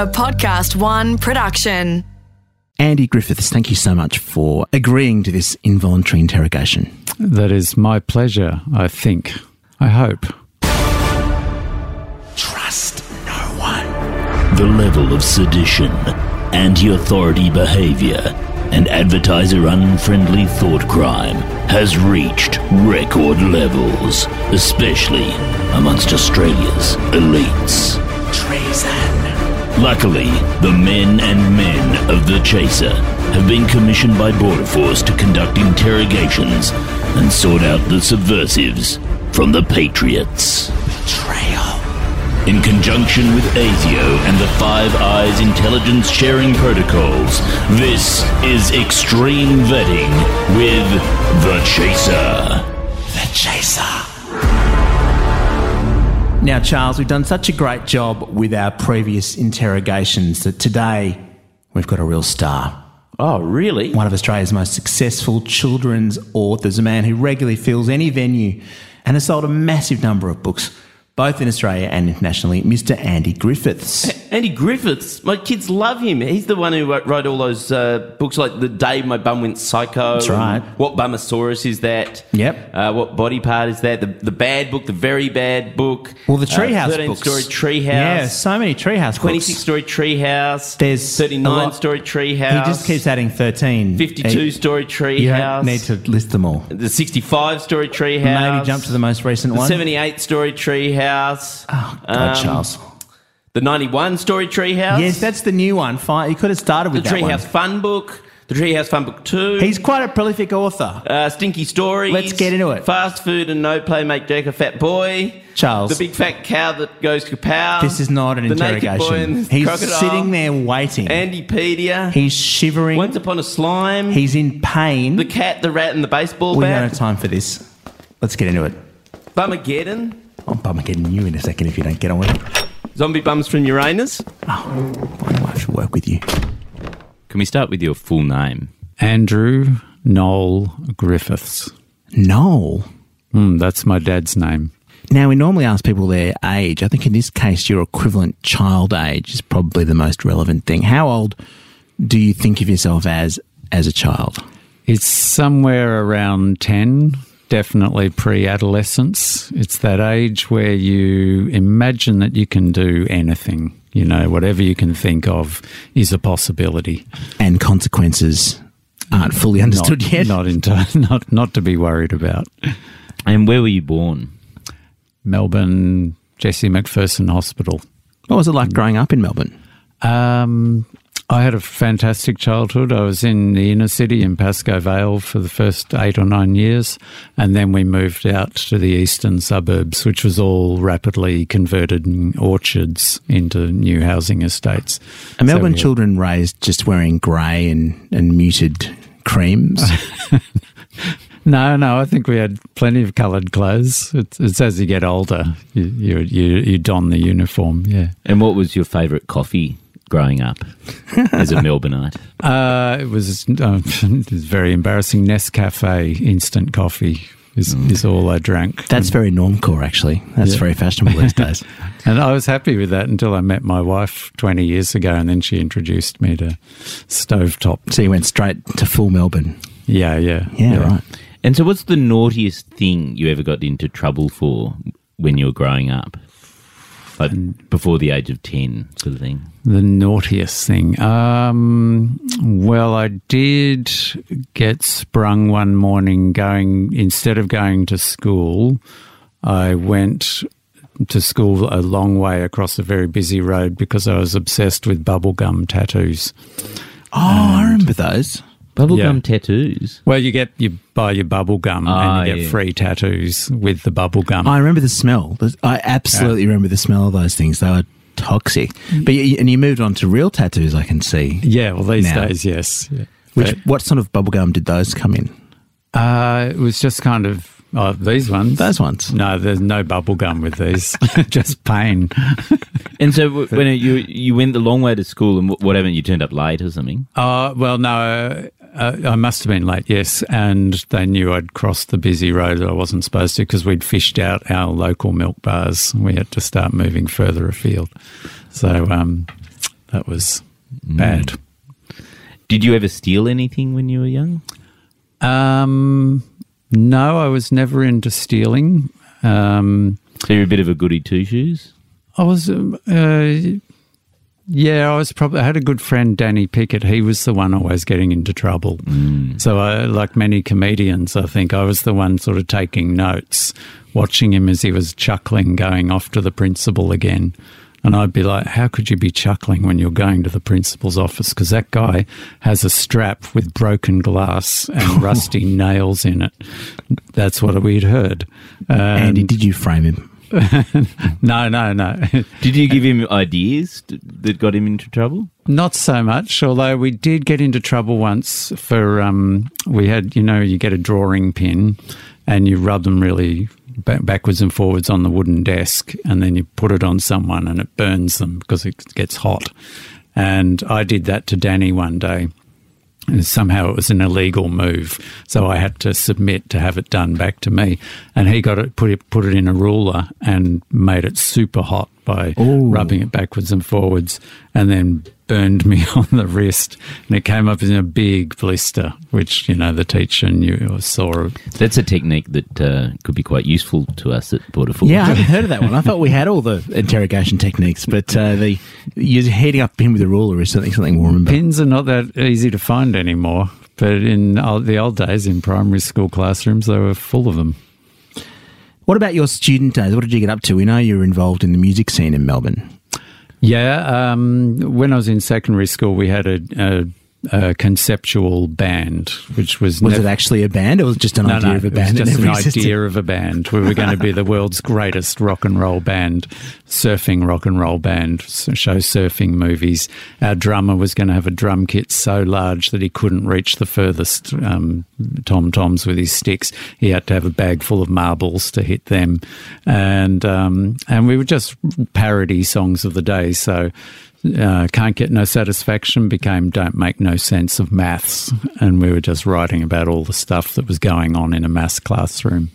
A Podcast One production. Andy Griffiths, thank you so much for agreeing to this involuntary interrogation. That is my pleasure, I think. I hope. Trust no one. The level of sedition, anti authority behavior, and advertiser unfriendly thought crime has reached record levels, especially amongst Australia's elites. Treason. Luckily, the men and men of the Chaser have been commissioned by Border Force to conduct interrogations and sort out the subversives from the Patriots. Betrayal. In conjunction with ASIO and the Five Eyes intelligence sharing protocols, this is Extreme Vetting with The Chaser. The Chaser. Now, Charles, we've done such a great job with our previous interrogations that today we've got a real star. Oh, really? One of Australia's most successful children's authors, a man who regularly fills any venue and has sold a massive number of books, both in Australia and internationally, Mr. Andy Griffiths. Andy Griffiths. My kids love him. He's the one who wrote, all those uh, books like The Day My Bum Went Psycho. That's right. What Bummosaurus is that? Yep. Uh, what body part is that? The, the bad book, the very bad book. Well, the Treehouse uh, 13 books. story Treehouse. Yeah, so many Treehouse books. 26 story Treehouse. There's thirty nine story Treehouse. He just keeps adding 13. 52 story Treehouse. Need to list them all. The 65 story Treehouse. Maybe jump to the most recent The one. 78 story Treehouse. Oh, God, Um, Charles. The 91 story Treehouse. Yes, that's the new one. Fine. You could have started with that The Treehouse one. Fun Book. The Treehouse Fun Book 2. He's quite a prolific author. uh, Stinky Stories. Let's get into it. Fast Food and No Play Make Jack a Fat Boy. Charles. The Big Fat Cow That Goes Kapow. This is not an the interrogation. He's Crocodile. sitting there waiting. Andypedia. He's shivering. Once Upon a Slime. He's in pain. the Cat, the Rat, and the Baseball we don't Bat. have time for this. Let's get into it. Bumageddon. I'm bummer getting you in a second if you don't get on with it. Zombie Bums from Uranus. Oh, why do I have to work with you? Can we start with your full name? Andrew Noel Griffiths. Noel. Hmm, that's my dad's name. Now, we normally ask people their age. I think in this case, your equivalent child age is probably the most relevant thing. How old do you think of yourself as as a child? It's somewhere around 10, definitely pre adolescence. It's that age where you imagine that you can do anything. You know, whatever you can think of is a possibility. And consequences aren't fully understood not, yet. Not, into, not, not to be worried about. And where were you born? Melbourne, Jessie McPherson Hospital. What was it like growing up in Melbourne? Um, I had a fantastic childhood. I was in the inner city in Pascoe Vale for the first eight or nine years, and then we moved out to the eastern suburbs, which was all rapidly converted in orchards into new housing estates. Are Melbourne we had- children raised just wearing grey and, and muted creams? No, no, I think we had plenty of coloured clothes. It's, it's as you get older, you, you, you, you don the uniform, yeah. And what was your favourite coffee growing up as a Melbourneite? Uh, it was uh, it was very embarrassing. Nescafe instant coffee is, is all I drank. That's very normcore, actually. That's Yeah. very fashionable these days. And I was happy with that until I met my wife 20 years ago, and then she introduced me to stovetop. So you went straight to full Melbourne. Yeah, yeah. Yeah, right. And so, what's the naughtiest thing you ever got into trouble for when you were growing up? Like before the age of 10, sort of thing. The naughtiest thing. Um, well, I did get sprung one morning going, instead of going to school, I went to school a long way across a very busy road because I was obsessed with bubblegum tattoos. Oh, I remember those. Bubblegum Yeah. tattoos. Well, you get you buy your bubble gum Ah, and you get yeah. free tattoos with the bubble gum. I remember the smell. I absolutely remember the smell of those things. They were toxic. But you, and you moved on to real tattoos, I can see. yeah, well, these Now. days, yes. Yeah. Which, But, what sort of bubblegum did those come in? uh, it was just kind of oh, these ones. Those ones. No, there's no bubble gum with these. just pain. And so, when you you went the long way to school and wh- whatever, you turned up late or something. Uh, well, no, uh, I must have been late, yes. And they knew I'd crossed the busy road that I wasn't supposed to because we'd fished out our local milk bars. We had to start moving further afield. So um, That was bad. Did you ever steal anything when you were young? Um, no, I was never into stealing. Um, So you're a bit of a goody two shoes. I was, um, uh, yeah, I was probably. I had a good friend, Danny Pickett. He was the one always getting into trouble. So, I, like many comedians, I think I was the one sort of taking notes, watching him as he was chuckling, going off to the principal again. And I'd be like, how could you be chuckling when you're going to the principal's office? Because that guy has a strap with broken glass and rusty nails in it. That's what we'd heard. Um, Andy, did you frame him? no, no, no. Did you give him ideas that got him into trouble? Not so much, although we did get into trouble once for um, we had you know you get a drawing pin and you rub them really backwards and forwards on the wooden desk and then you put it on someone and it burns them because it gets hot. And I did that to Danny one day. And somehow it was an illegal move, so I had to submit to have it done back to me. And he got it put it put it in a ruler and made it super hot by rubbing it backwards and forwards, and then burned me on the wrist, and it came up in a big blister, which you know the teacher knew or saw. That's a technique that uh, could be quite useful to us at Border Force. Yeah, I haven't heard of that one. I thought we had all the interrogation techniques, but uh, the you're heating up a pin with a ruler is something something we'll remember. Pins are not that easy to find anymore, but in old, the old days in primary school classrooms, they were full of them. What about your student days? What did you get up to? We know you were involved in the music scene in Melbourne. Yeah, um, when I was in secondary school, we had a, a, a conceptual band, which was Was nev- it actually a band, or was it just an no, idea no, of a band. it was just an existed? idea of a band. We were going to be the world's greatest rock and roll band, surfing rock and roll band, show surfing movies. Our drummer was going to have a drum kit so large that he couldn't reach the furthest um, tom toms with his sticks. He had to have a bag full of marbles to hit them, and um, and we were just parody songs of the day. So. Uh, can't get no satisfaction became don't make no sense of maths. And we were just writing about all the stuff that was going on in a maths classroom.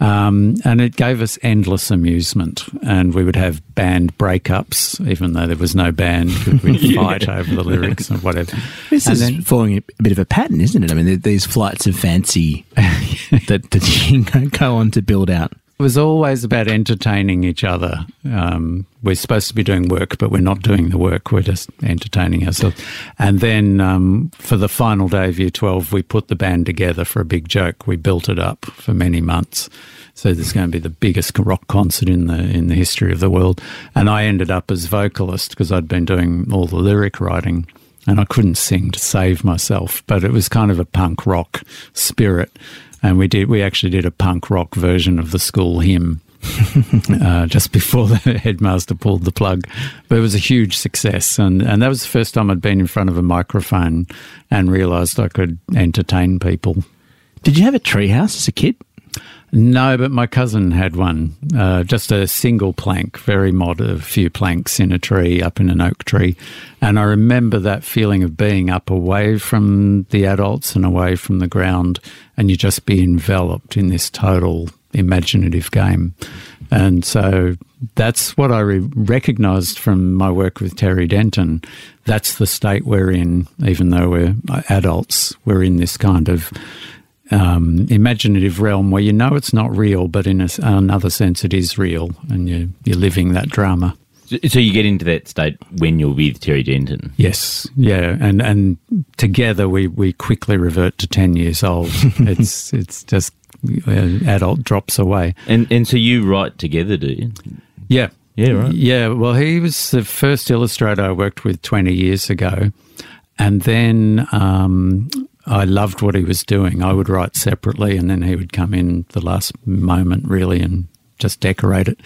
Um, and it gave us endless amusement. And we would have band breakups even though there was no band we'd fight over the lyrics and whatever. This And is then- following a bit of a pattern, isn't it? I mean, these flights of fancy that, that you go on to build out. It was always about entertaining each other. Um, we're supposed to be doing work, but we're not doing the work. We're just entertaining ourselves. And then um, for the final day of Year 12, we put the band together for a big joke. We built it up for many months. So there's going to be the biggest rock concert in the in the history of the world. And I ended up as vocalist because I'd been doing all the lyric writing and I couldn't sing to save myself, but it was kind of a punk rock spirit. And we did, we actually did a punk rock version of the school hymn uh, just before the headmaster pulled the plug. But it was a huge success. And, and that was the first time I'd been in front of a microphone and realised I could entertain people. Did you have a treehouse as a kid? No, but my cousin had one, uh, just a single plank, very mod, a few planks in a tree, up in an oak tree. And I remember that feeling of being up away from the adults and away from the ground, and you just be enveloped in this total imaginative game. And so that's what I re- recognized from my work with Terry Denton. That's the state we're in, even though we're adults, we're in this kind of um, imaginative realm where you know it's not real, but in a, another sense it is real, and you, you're living that drama. So- you get into that state when you're with Terry Denton. Yes, yeah, and and together we, we quickly revert to ten years old. it's it's just uh, adult drops away. And and so you write together, do you? Yeah. Yeah, right. Yeah, well, he was the first illustrator I worked with 20 years ago. And then um, I loved what he was doing. I would write separately, and then he would come in the last moment, really, and just decorate it.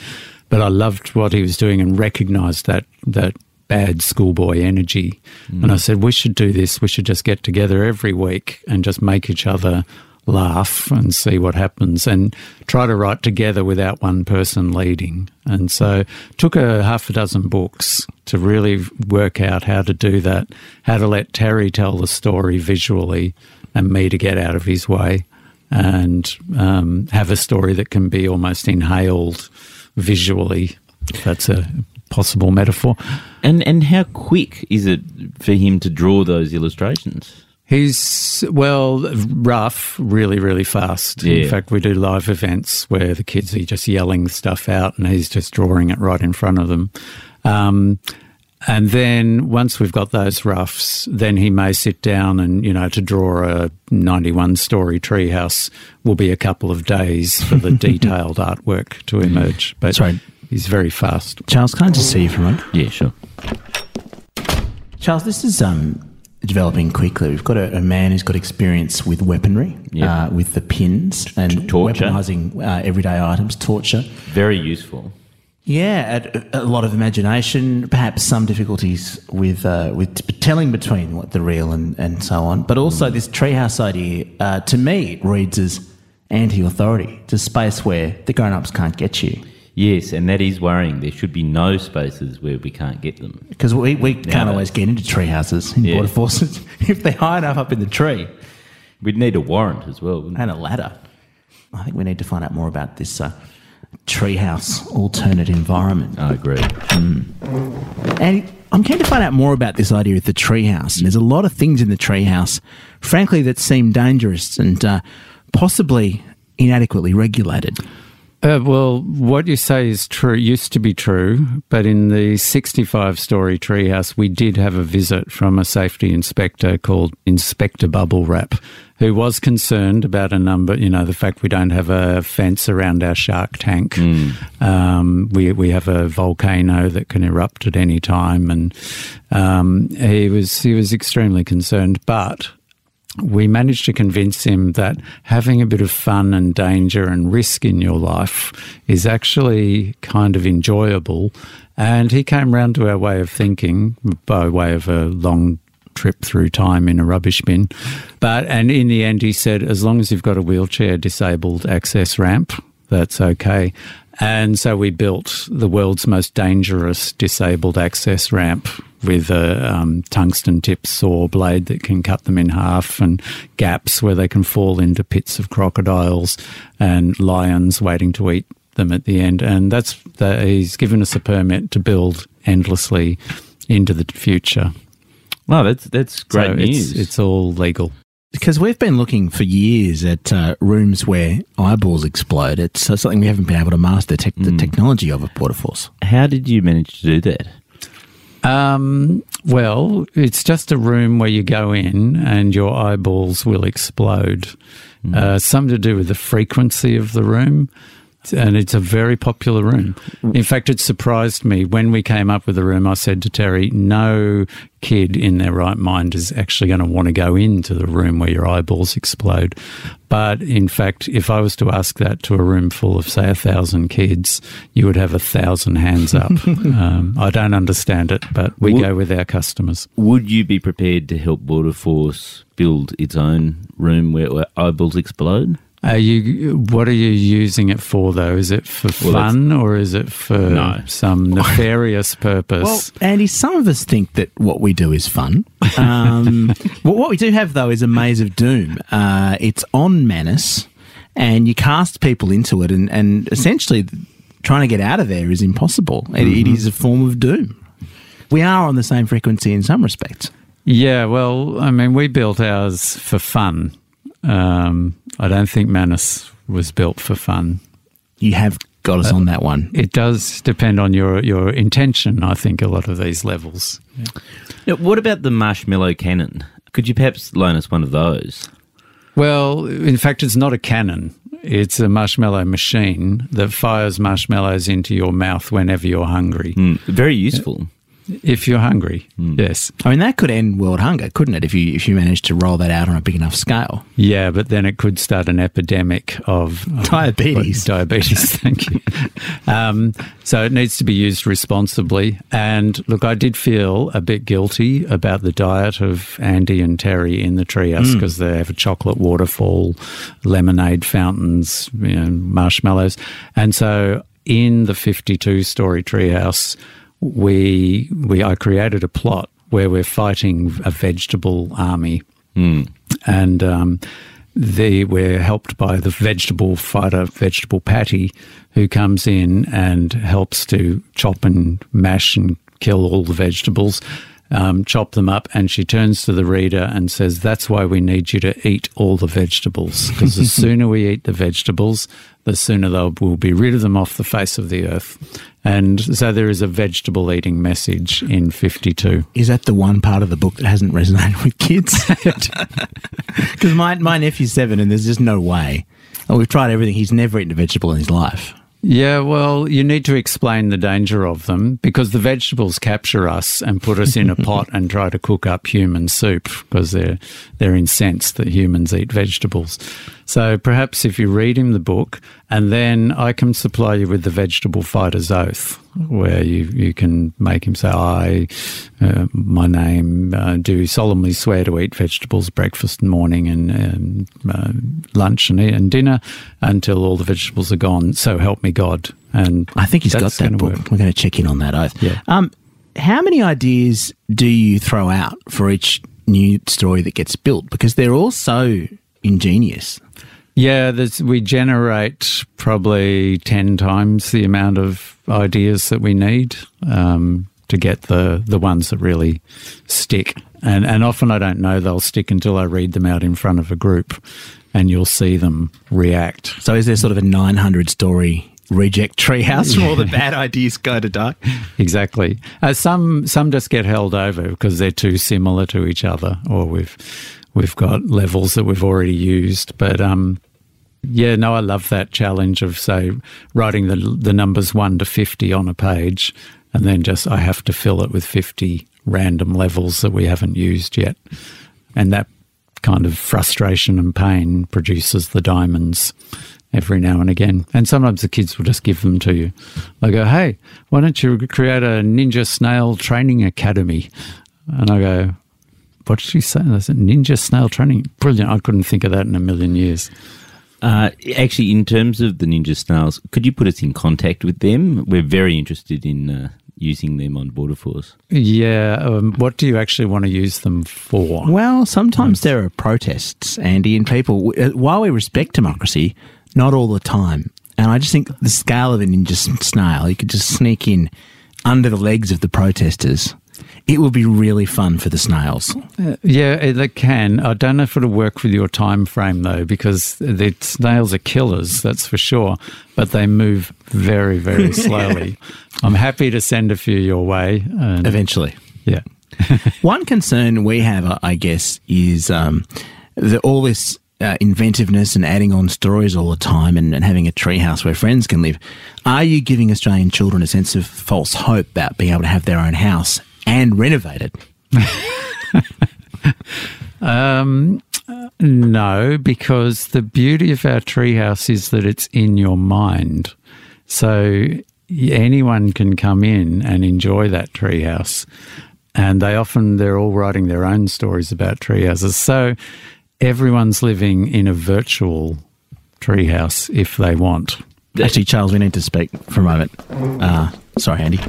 But I loved what he was doing and recognized that, that bad schoolboy energy. And I mm. said, we should do this. We should just get together every week and just make each other laugh and see what happens and try to write together without one person leading. And so took a half a dozen books to really work out how to do that, how to let Terry tell the story visually and me to get out of his way and um, have a story that can be almost inhaled visually, that's a possible metaphor. And and how quick is it for him to draw those illustrations? He's, well, rough, really, really fast. Yeah. In fact, we do live events where the kids are just yelling stuff out and he's just drawing it right in front of them. Um, and then once we've got those roughs, then he may sit down and, you know, to draw a 91 story treehouse will be a couple of days for the detailed artwork to emerge. But Sorry. he's very fast. Charles, can I just see you for a moment? Yeah, sure. Charles, this is um, developing quickly. We've got a, a man who's got experience with weaponry, Yeah. uh, with the pins and torture. weaponising uh, everyday items, torture. Very useful. Yeah, a, a lot of imagination, perhaps some difficulties with uh, with telling between what the real and, and so on. But also this treehouse idea, uh, to me, reads as anti-authority. It's a space where the grown-ups can't get you Yes, and that is worrying. There should be no spaces where we can't get them. because we, we can't always get into tree houses in Yeah. border forces if they're high enough up in the tree We'd need a warrant as well. and a ladder. I think we need to find out more about this uh, treehouse alternate environment. I agree. And I'm keen to find out more about this idea of the treehouse. And there's a lot of things in the treehouse, frankly, that seem dangerous and uh, possibly inadequately regulated. Uh, well, what you say is true, used to be true, but in the 65 story treehouse, we did have a visit from a safety inspector called Inspector Bubble Wrap, who was concerned about a number, you know, the fact we don't have a fence around our shark tank. Um, we, we have a volcano that can erupt at any time. And um, he, was, he was extremely concerned, but we managed to convince him that having a bit of fun and danger and risk in your life is actually kind of enjoyable. And he came round to our way of thinking by way of a long trip through time in a rubbish bin. But, and in the end, he said, as long as you've got a wheelchair disabled access ramp, that's okay. And so we built the world's most dangerous disabled access ramp with a um, tungsten tip saw blade that can cut them in half and gaps where they can fall into pits of crocodiles and lions waiting to eat them at the end. And that's the, he's given us a permit to build endlessly into the future. Wow, that's that's great So news. It's, it's all legal. Because we've been looking for years at uh, rooms where eyeballs explode. It's uh, something we haven't been able to master tech the technology of at Border Force. How did you manage to do that? Um, well, it's just a room where you go in and your eyeballs will explode. Uh, something to do with the frequency of the room. And it's a very popular room. In fact, it surprised me when we came up with the room. I said to Terry, no kid in their right mind is actually going to want to go into the room where your eyeballs explode. But in fact, if I was to ask that to a room full of, say, a thousand kids, you would have a thousand hands up. um, I don't understand it, but we Well- go with our customers. Would you be prepared to help Border Force build its own room where eyeballs explode? Are you? What are you using it for, though? Is it for Well, fun or is it for No. some nefarious purpose? Well, Andy, some of us think that what we do is fun. Um, well, what we do have, though, is a Maze of Doom. Uh, it's on Manus, and you cast people into it, and, and essentially trying to get out of there is impossible. It, it is a form of doom. We are on the same frequency in some respects. Yeah, well, I mean, we built ours for fun. Um, I don't think Manus was built for fun. You have got us on that one. It does depend on your, your intention, I think, a lot of these levels. Now, what about the marshmallow cannon? Could you perhaps loan us one of those? Well, in fact, it's not a cannon. It's a marshmallow machine that fires marshmallows into your mouth whenever you're hungry. Hmm, very useful. If you're hungry, yes. I mean, that could end world hunger, couldn't it? If you if you managed to roll that out on a big enough scale. Yeah, but then it could start an epidemic of of- Diabetes. diabetes, thank you. Um, so it needs to be used responsibly. And look, I did feel a bit guilty about the diet of Andy and Terry in the treehouse because they have a chocolate waterfall, lemonade fountains, you know, marshmallows. And so in the 52 story treehouse, we, we, I created a plot where we're fighting a vegetable army. And um, they we're helped by the vegetable fighter, vegetable patty, who comes in and helps to chop and mash and kill all the vegetables, um, chop them up, and she turns to the reader and says, That's why we need you to eat all the vegetables. Because the sooner we eat the vegetables, the sooner they'll, we'll be rid of them off the face of the earth. And so there is a vegetable eating message in 52. Is that the one part of the book that hasn't resonated with kids? Because my, my nephew's seven and there's just no way. Oh, we've tried everything. He's never eaten a vegetable in his life. Yeah, well, you need to explain the danger of them because the vegetables capture us and put us in a pot and try to cook up human soup because they're they're incensed that humans eat vegetables. So perhaps if you read him the book, and then I can supply you with the vegetable fighter's oath, where you, you can make him say, "I, uh, my name, uh, do solemnly swear to eat vegetables breakfast and morning and, and uh, lunch and, and dinner until all the vegetables are gone. So help me God." And I think he's got that book. work. We're going to check in on that oath. Yeah. Um, how many ideas do you throw out for each new story that gets built? Because they're all so ingenious. Yeah, there's, we generate probably 10 times the amount of ideas that we need um, to get the, the ones that really stick. And, and often I don't know they'll stick until I read them out in front of a group and you'll see them react. So is there sort of a 900 story reject treehouse from all the bad ideas go to die? Exactly. Uh, some some just get held over because they're too similar to each other, or we've we've got levels that we've already used. But um, yeah, no, I love that challenge of say writing the the numbers one to fifty on a page, and then just I have to fill it with fifty random levels that we haven't used yet, and that kind of frustration and pain produces the diamonds every now and again. And sometimes the kids will just give them to you. They go, hey, why don't you create a Ninja Snail Training Academy? And I go, what did she say? I said, Ninja Snail Training. Brilliant. I couldn't think of that in a million years. Uh, actually, in terms of the Ninja Snails, could you put us in contact with them? We're very interested in uh, using them on Border Force. Yeah. Um, what do you actually want to use them for? Well, sometimes there are protests, Andy, and people, uh, while we respect democracy, not all the time. And I just think the scale of a ninja snail, you could just sneak in under the legs of the protesters. It would be really fun for the snails. Yeah, it- they can. I don't know if it'll work with your time frame though, because the snails are killers, that's for sure. But they move very, very slowly. I'm happy to send a few your way. And, Eventually. yeah. One concern we have, I- guess, is um, the, all this uh, inventiveness and adding on stories all the time and, and having a treehouse where friends can live. Are you giving Australian children a sense of false hope about being able to have their own house and renovate it? Um, no, because the beauty of our treehouse is that it's in your mind. So anyone can come in and enjoy that treehouse. And they often, they're all writing their own stories about treehouses. So everyone's living in a virtual treehouse if they want. Actually, Charles, we need to speak for a moment. Uh, sorry, Andy.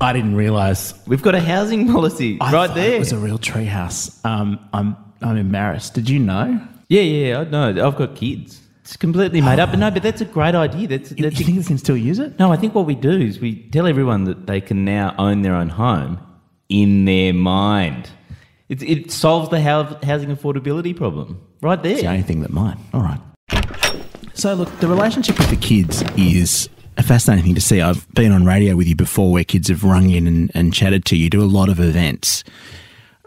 I didn't realise We've got a housing policy I right there. It was a real treehouse. Um, I'm I'm embarrassed. Did you know? yeah, yeah, I know. I've got kids. It's completely made up. But no, but that's a great idea. That's, You, that's you think we can still use it? No, I think what we do is we tell everyone that they can now own their own home in their mind. It, it solves the housing affordability problem right there. It's the only thing that might. All right. So, look, the relationship with the kids is a fascinating thing to see. I've been on radio with you before where kids have rung in and, and chatted to you, do a lot of events.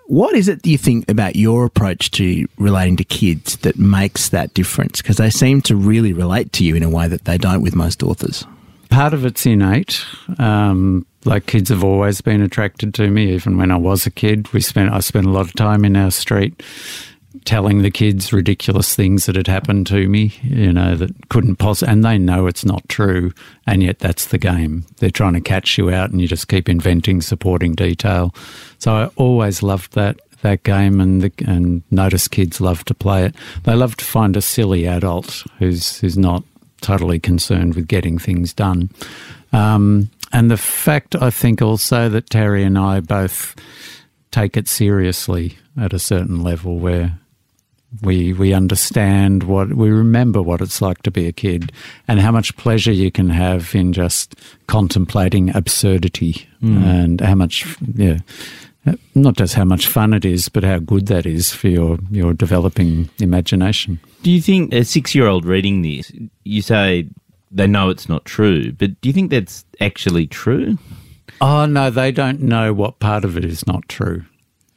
What is it, do you think, about your approach to relating to kids that makes that difference? Because they seem to really relate to you in a way that they don't with most authors. Part of it's innate. Um, like kids have always been attracted to me, even when I was a kid. We spent I spent a lot of time in our street telling the kids ridiculous things that had happened to me, you know, that couldn't possibly, and they know it's not true, and yet that's the game. They're trying to catch you out, and you just keep inventing supporting detail. So I always loved that that game, and the, and notice kids love to play it. They love to find a silly adult who's who's not totally concerned with getting things done. Um, and the fact, I think, also that Terry and I both take it seriously at a certain level where We we understand what we remember what it's like to be a kid, and how much pleasure you can have in just contemplating absurdity, mm. and how much yeah, not just how much fun it is, but how good that is for your your developing imagination. Do you think a six-year-old reading this, you say they know it's not true, but do you think that's actually true? Oh no, they don't know what part of it is not true.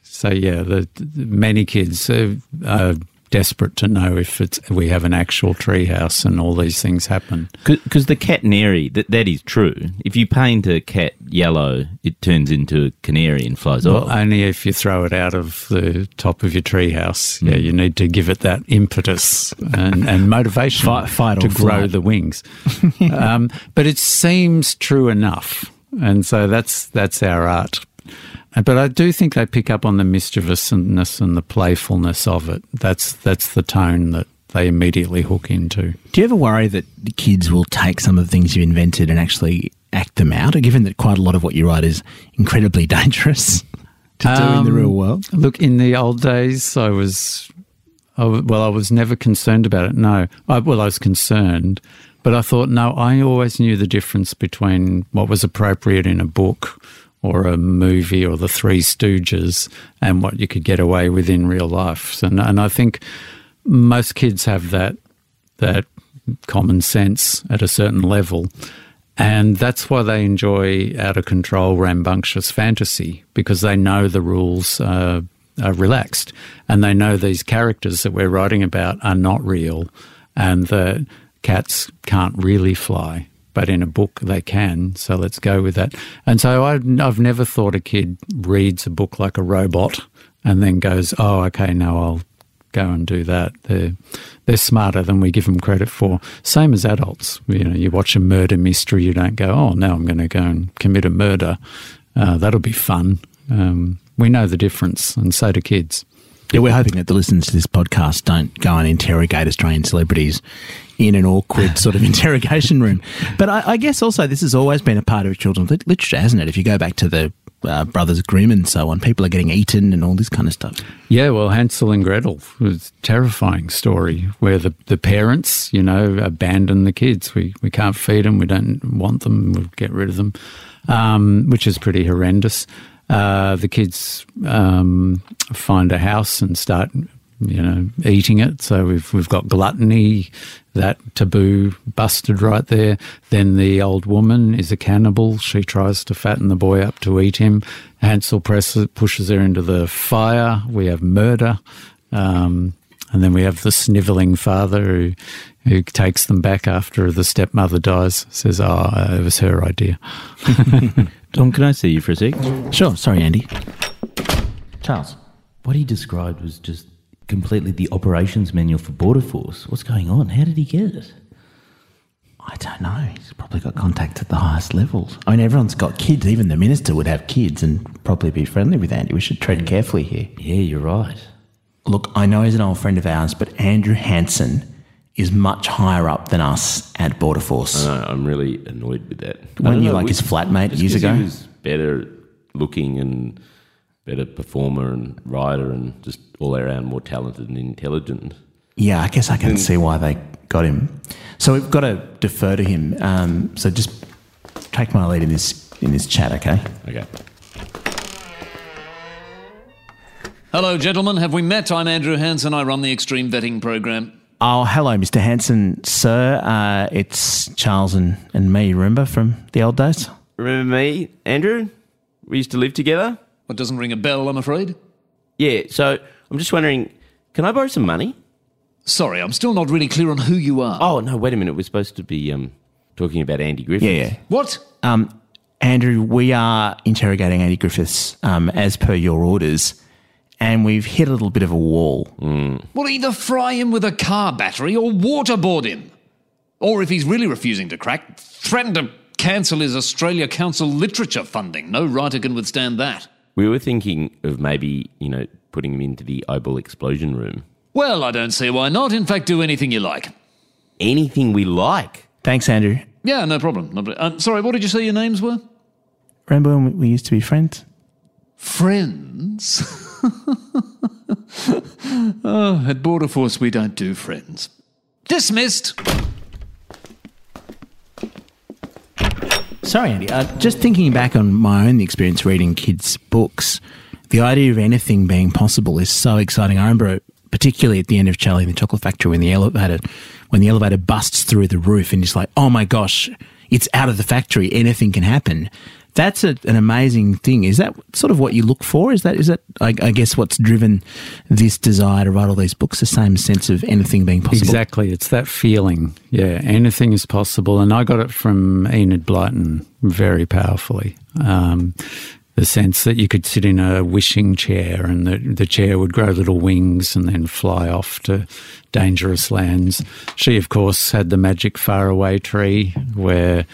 So yeah, the, the many kids are, are desperate to know if it's we have an actual treehouse and all these things happen. Because the catanary, that, that is true. If you paint a cat yellow, it turns into a canary and flies Well, off. only if you throw it out of the top of your treehouse. Yeah, you need to give it that impetus and, and motivation Fight- fight to grow flight. the wings. um, but it seems true enough, and so that's that's our art. But I do think they pick up on the mischievousness and the playfulness of it. That's that's the tone that they immediately hook into. Do you ever worry that the kids will take some of the things you've invented and actually act them out, given that quite a lot of what you write is incredibly dangerous to do in the Um, real world? Look, in the old days, I was, I well, I was never concerned about it. No, I, well, I was concerned, but I thought, no, I always knew the difference between what was appropriate in a book or a movie or the Three Stooges and what you could get away with in real life. And, and I think most kids have that that common sense at a certain level. And that's why they enjoy out of control, rambunctious fantasy because they know the rules are relaxed and they know these characters that we're writing about are not real and the cats can't really fly. But in a book, they can. So let's go with that. And so I, I've never thought a kid reads a book like a robot and then goes, oh, okay, now I'll go and do that. They're they're smarter than we give them credit for. Same as adults. You know, you watch a murder mystery, you don't go, "Oh, now I'm going to go and commit a murder." Uh, that'll be fun. Um, we know the difference, and so do kids. Yeah, we're hoping that the listeners to this podcast don't go and interrogate Australian celebrities in an awkward sort of interrogation room. But I, I guess also this has always been a part of children's literature, hasn't it? If you go back to the uh, Brothers Grimm and so on, people are getting eaten and all this kind of stuff. Yeah, well, Hansel and Gretel was a terrifying story where the, the parents, you know, abandon the kids. We we can't feed them. We don't want them. We'll get rid of them, um, which is pretty horrendous. Uh, the kids um, find a house and start, you know, eating it. So we've we've got gluttony, that taboo busted right there. Then the old woman is a cannibal. She tries to fatten the boy up to eat him. Hansel presses, pushes her into the fire. We have murder. Um, and then we have the snivelling father who, who takes them back after the stepmother dies, says, Oh, it was her idea. Dom, can I see you for a sec? Sure. Sorry, Andy. Charles, what he described was just completely the operations manual for Border Force. What's going on? How did he get it? I don't know. He's probably got contact at the highest levels. I mean, everyone's got kids. Even the minister would have kids and probably be friendly with Andy. We should tread carefully here. Yeah, you're right. Look, I know he's an old friend of ours, but Andrew Hansen is much higher up than us at Border Force. No, I'm really annoyed with that. I Weren't you know, like his flatmate years ago? He was better looking and better performer and rider and just all around more talented and intelligent. Yeah, I guess I can see why they got him. So we've got to defer to him. Um, so just take my lead in this in this chat, okay? Okay. Hello, gentlemen. Have we met? I'm Andrew Hansen. I run the Extreme Vetting Program. Oh, hello, Mr. Hansen, sir. Uh, it's Charles and, and me. Remember from the old days? Remember me, Andrew? We used to live together. What doesn't ring a bell, I'm afraid. Yeah. So I'm just wondering, can I borrow some money? Sorry, I'm still not really clear on who you are. Oh no, wait a minute. We're supposed to be um, talking about Andy Griffith. Yeah, yeah. What? Um, Andrew, we are interrogating Andy Griffiths um, as per your orders, and we've hit a little bit of a wall. Well, either fry him with a car battery or waterboard him. Or if he's really refusing to crack, threaten to cancel his Australia Council literature funding. No writer can withstand that. We were thinking of maybe you know putting him into the eyeball explosion room. Well, I don't see why not. In fact, do anything you like. Anything we like. Thanks, Andrew. Yeah, no problem. No problem. Um, sorry, what did you say your names were? Remember when we used to be friends? Friends? Oh, at Border Force, we don't do friends. Dismissed. Sorry, Andy. Uh, just thinking back on my own experience reading kids' books, the idea of anything being possible is so exciting. I remember, particularly at the end of Charlie and the Chocolate Factory, when the elevator, when the elevator busts through the roof, and it's like, oh my gosh, it's out of the factory. Anything can happen. That's a, an amazing thing. Is that sort of what you look for? Is that is that I, I guess what's driven this desire to write all these books? The same sense of anything being possible. Exactly. It's that feeling. Yeah, anything is possible. And I got it from Enid Blyton very powerfully. Um, the sense that you could sit in a wishing chair and the, the chair would grow little wings and then fly off to dangerous lands. She, of course, had the magic faraway tree where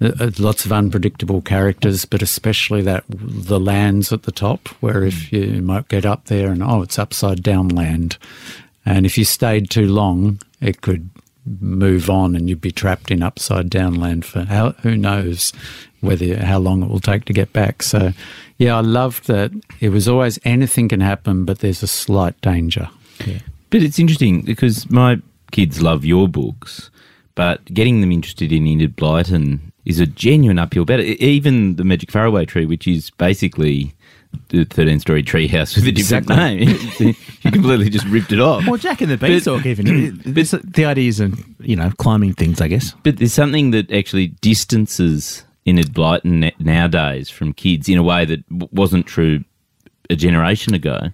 uh, lots of unpredictable characters, but especially that the lands at the top, where if you might get up there and oh, it's upside down land, and if you stayed too long, it could move on and you'd be trapped in upside down land for how, who knows whether how long it will take to get back. So, yeah, I loved that. It was always anything can happen, but there's a slight danger. Yeah. But it's interesting because my kids love your books, but getting them interested in Enid Blyton is a genuine uphill battle. Even the Magic Faraway tree, which is basically the 13 story treehouse with a different Exactly. name. you completely just ripped it off. Well, Jack and the Beanstalk, even. But the idea is, you know, climbing things, I guess. But there's something that actually distances Enid Blyton na- nowadays from kids in a way that wasn't true a generation ago.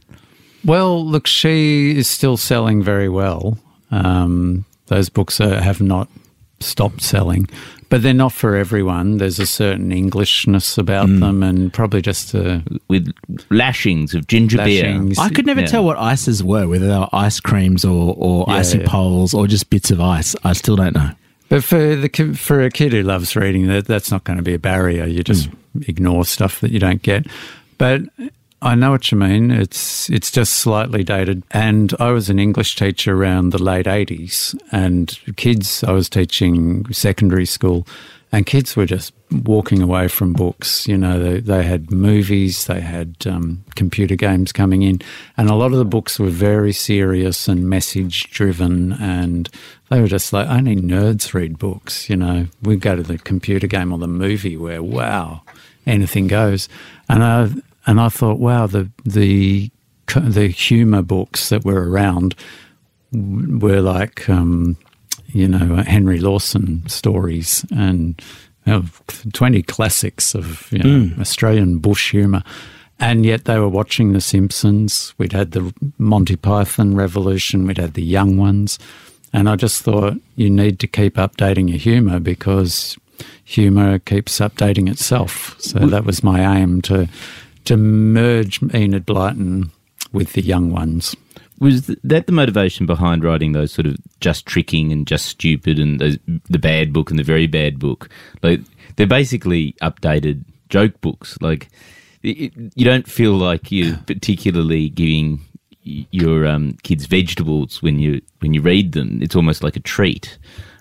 Well, look, she is still selling very well. Um, those books are, have not stopped selling, but they're not for everyone. There's a certain Englishness about mm. them, and probably just a With lashings of ginger Lashings. beer. I could never Yeah. tell what ices were, whether they were ice creams or, or Yeah, icy yeah. poles or just bits of ice. I still don't know. But for the for a kid who loves reading, that that's not going to be a barrier. You just mm. ignore stuff that you don't get. But I know what you mean. It's it's just slightly dated. And I was an English teacher around the late eighties, and kids. I was teaching secondary school, and kids were just walking away from books. You know, they, they had movies, they had um, computer games coming in, and a lot of the books were very serious and message driven, and they were just like only nerds read books. You know, we go to the computer game or the movie where wow, anything goes, and I and I thought wow the the the humor books that were around were like um, you know Henry Lawson stories and you know, twenty classics of you know, Australian bush humour. And yet they were watching The Simpsons. We'd had the Monty Python revolution. We'd had the young ones. And I just thought you need to keep updating your humour because humour keeps updating itself. So that was my aim to to merge Enid Blyton with the young ones. Was that the motivation behind writing those sort of just tricking and just stupid and those, the bad book and the very bad book? Like they're basically updated joke books. Like it- you don't feel like you're particularly giving your um, kids vegetables when you when you read them. It's almost like a treat.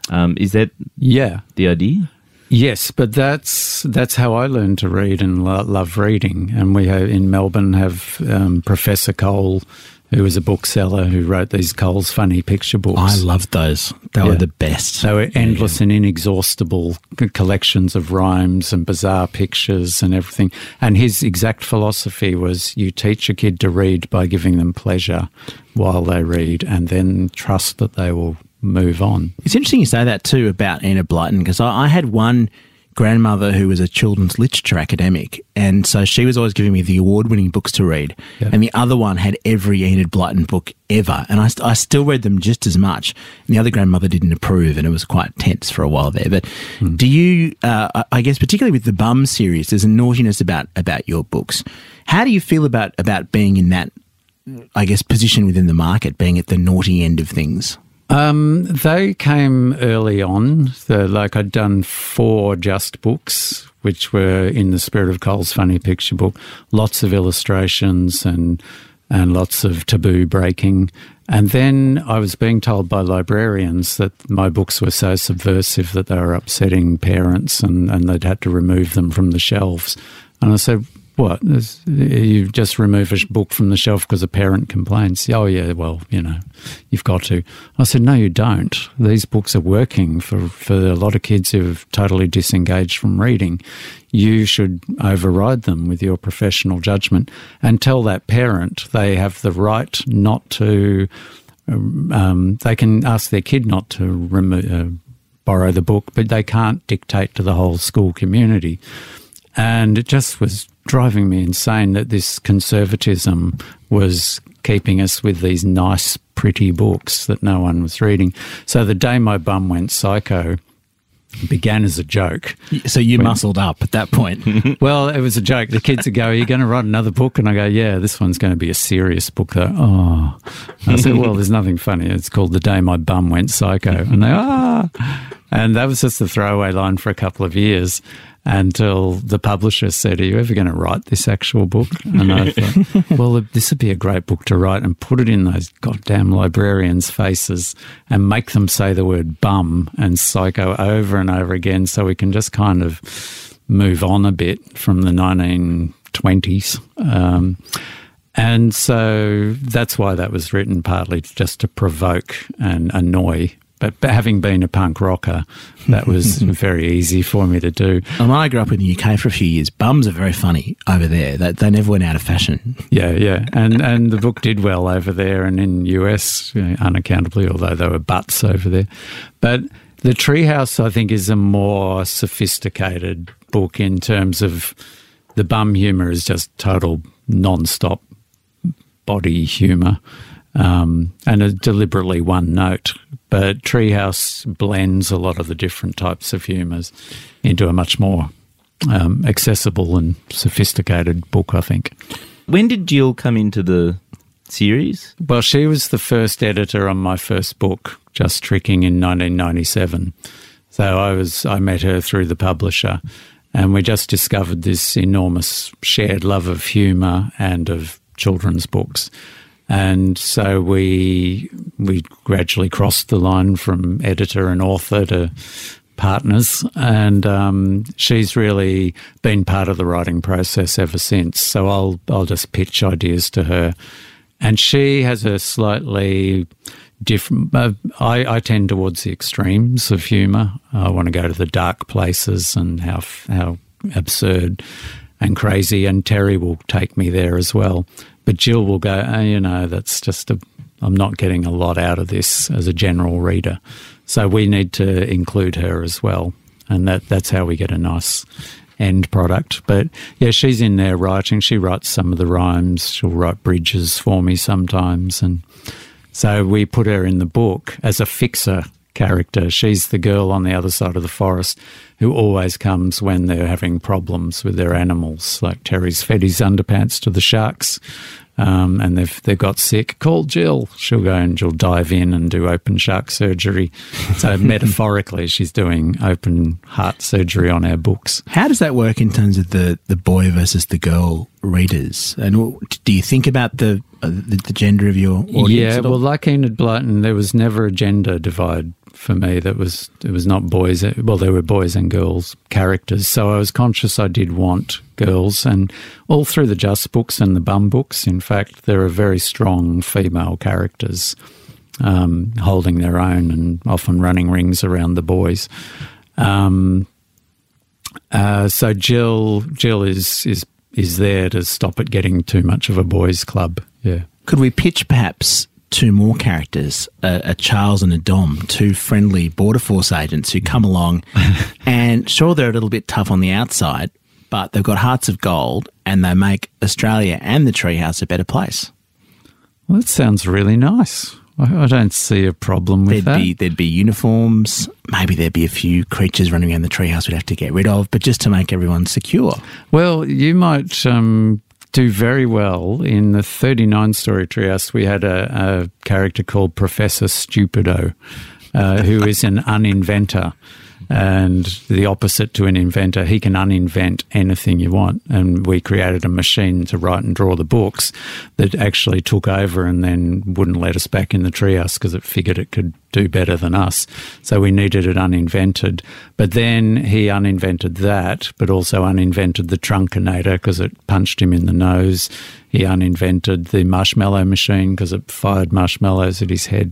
Um, is that Yeah. the idea? Yes, but that's that's how I learned to read and lo- love reading. And we have, in Melbourne have um, Professor Cole, who was a bookseller who wrote these Cole's funny picture books. I loved those. They were the best. They were endless and inexhaustible collections of rhymes and bizarre pictures and everything. And his exact philosophy was you teach a kid to read by giving them pleasure while they read and then trust that they will move on. It's interesting you say that too about Enid Blyton because I, I had one grandmother who was a children's literature academic, and so she was always giving me the award-winning books to read, Yeah. and the other one had every Enid Blyton book ever, and I, st- I still read them just as much. And the other grandmother didn't approve, and it was quite tense for a while there. But do you? Uh, I- I guess particularly with the Bum series, there's a naughtiness about about your books. How do you feel about about being in that? I guess position within the market, being at the naughty end of things. Um, they came early on. Like I'd done four just books, which were in the spirit of Cole's funny picture book. Lots of illustrations and and lots of taboo breaking. And then I was being told by librarians that my books were so subversive that they were upsetting parents and, and they'd had to remove them from the shelves. And I said, what? There's, you just remove a book from the shelf because a parent complains. Oh, yeah, well, you know, you've got to. I said, no, you don't. These books are working for, for a lot of kids who've totally disengaged from reading. You should override them with your professional judgment and tell that parent they have the right not to. Um, they can ask their kid not to. Uh, borrow the book, but they can't dictate to the whole school community. And it just was driving me insane that this conservatism was keeping us with these nice, pretty books that no one was reading. So the day my bum went psycho, began as a joke. So you when, muscled up at that point. well, it was a joke. The kids would go, Are you going to write another book? And I go, Yeah, this one's going to be a serious book. Though. Oh. I said, Well, there's nothing funny. It's called The Day My Bum Went Psycho. And they, Ah. And that was just a throwaway line for a couple of years until the publisher said, Are you ever going to write this actual book? And I thought, Well, this would be a great book to write and put it in those goddamn librarians' faces and make them say the word bum and psycho over and over again so we can just kind of move on a bit from the 1920s. Um, and so that's why that was written, partly just to provoke and annoy but, but having been a punk rocker, that was very easy for me to do. And I grew up in the UK for a few years. Bums are very funny over there. They, they never went out of fashion. Yeah, yeah. And and the book did well over there and in US, you know, unaccountably, although there were butts over there. But The Treehouse, I think, is a more sophisticated book in terms of the bum humour is just total non-stop body humour um, and a deliberately one note. But Treehouse blends a lot of the different types of humours into a much more um, accessible and sophisticated book, I think. When did Jill come into the series? Well, she was the first editor on my first book, Just Tricking, in 1997. So I was I met her through the publisher, and we just discovered this enormous shared love of humour and of children's books. And so we we gradually crossed the line from editor and author to partners, and um, she's really been part of the writing process ever since. So I'll I'll just pitch ideas to her, and she has a slightly different. Uh, I, I tend towards the extremes of humour. I want to go to the dark places and how how absurd and crazy, and Terry will take me there as well. But Jill will go, oh, you know, that's just a, I'm not getting a lot out of this as a general reader. So we need to include her as well. And that, that's how we get a nice end product. But yeah, she's in there writing. She writes some of the rhymes. She'll write bridges for me sometimes. And so we put her in the book as a fixer character. She's the girl on the other side of the forest who always comes when they're having problems with their animals. Like Terry's fed his underpants to the sharks um, and they've they've got sick. Call Jill. She'll go and she'll dive in and do open shark surgery. So metaphorically, she's doing open heart surgery on our books. How does that work in terms of the the boy versus the girl readers? And do you think about the uh, the, the, gender of your audience? Yeah, well, like Enid Blyton, there was never a gender divide for me. That was it was not boys. Well, there were boys and girls characters. So I was conscious I did want girls, and all through the Just books and the Bum books, in fact, there are very strong female characters um, holding their own and often running rings around the boys. Um, uh, so Jill, Jill is is is there to stop it getting too much of a boys' club. Yeah. Could we pitch perhaps two more characters, a, a, Charles and a Dom, two friendly border force agents who come along, and sure they're a little bit tough on the outside, but they've got hearts of gold, and they make Australia and the treehouse a better place. Well, that sounds really nice. I don't see a problem with there'd that. Be, there'd be uniforms. Maybe there'd be a few creatures running around the treehouse we'd have to get rid of, but just to make everyone secure. Well, you might um, do very well. In the 39 story treehouse, we had a, a character called Professor Stupido, uh, who is an uninventor. And the opposite to an inventor. He can uninvent anything you want. And we created a machine to write and draw the books that actually took over and then wouldn't let us back in the treehouse because it figured it could do better than us. So we needed it uninvented. But then he uninvented that, but also uninvented the trunkinator because it punched him in the nose. He uninvented the marshmallow machine because it fired marshmallows at his head.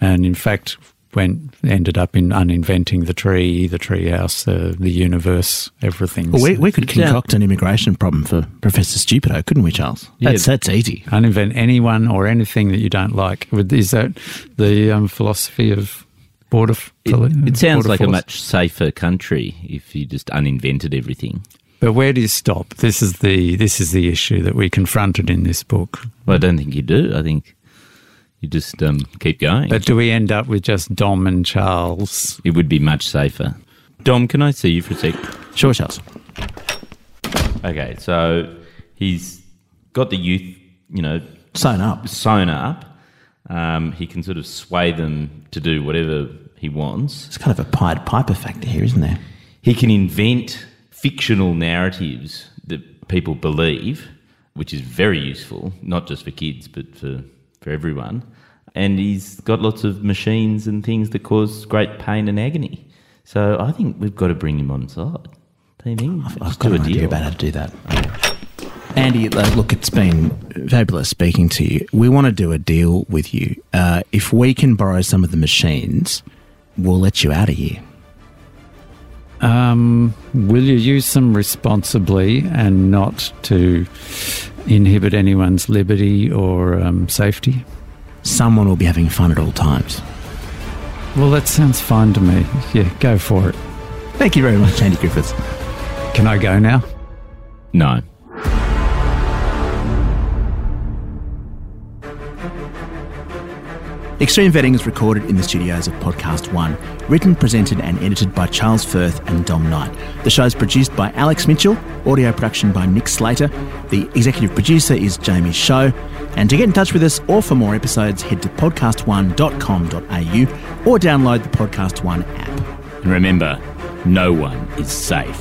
And in fact, went ended up in uninventing the tree, the treehouse, uh, the universe, everything. Well, we, we could concoct an immigration problem for Professor Stupido, couldn't we, Charles? That's, that's easy. uninvent anyone or anything that you don't like. Is that the um, philosophy of border? f- It, it sounds border like a much safer country if you just uninvented everything. But where do you stop? This is the this is the issue that we confronted in this book. Well, I don't think you do. I think you just um, keep going. But do we end up with just Dom and Charles? it would be much safer. Dom, can I see you for a sec? Sure, Charles. Okay, so he's got the youth, you know, Sewn up. sewn up. Um, he can sort of sway them to do whatever he wants. It's kind of a Pied Piper factor here, isn't there? He can invent fictional narratives that people believe, which is very useful, not just for kids, but for, for everyone. And he's got lots of machines and things that cause great pain and agony. So I think we've got to bring him on side. Don't you think? I've Just got do an idea deal. about how to do that. Andy, look, it's been fabulous speaking to you. We want to do a deal with you. Uh, if we can borrow some of the machines, we'll let you out of here. Um, will you use them responsibly and not to inhibit anyone's liberty or um, safety? Someone will be having fun at all times. Well, that sounds fine to me. Yeah, go for it. Thank you very much, Andy Griffiths. Can I go now? No. Extreme Vetting is recorded in the studios of Podcast One. Written, presented, and edited by Charles Firth and Dom Knight. The show is produced by Alex Mitchell, audio production by Nick Slater. The executive producer is Jamie Show. And to get in touch with us or for more episodes, head to podcast1.com.au or download the Podcast One app. And remember, no one is safe.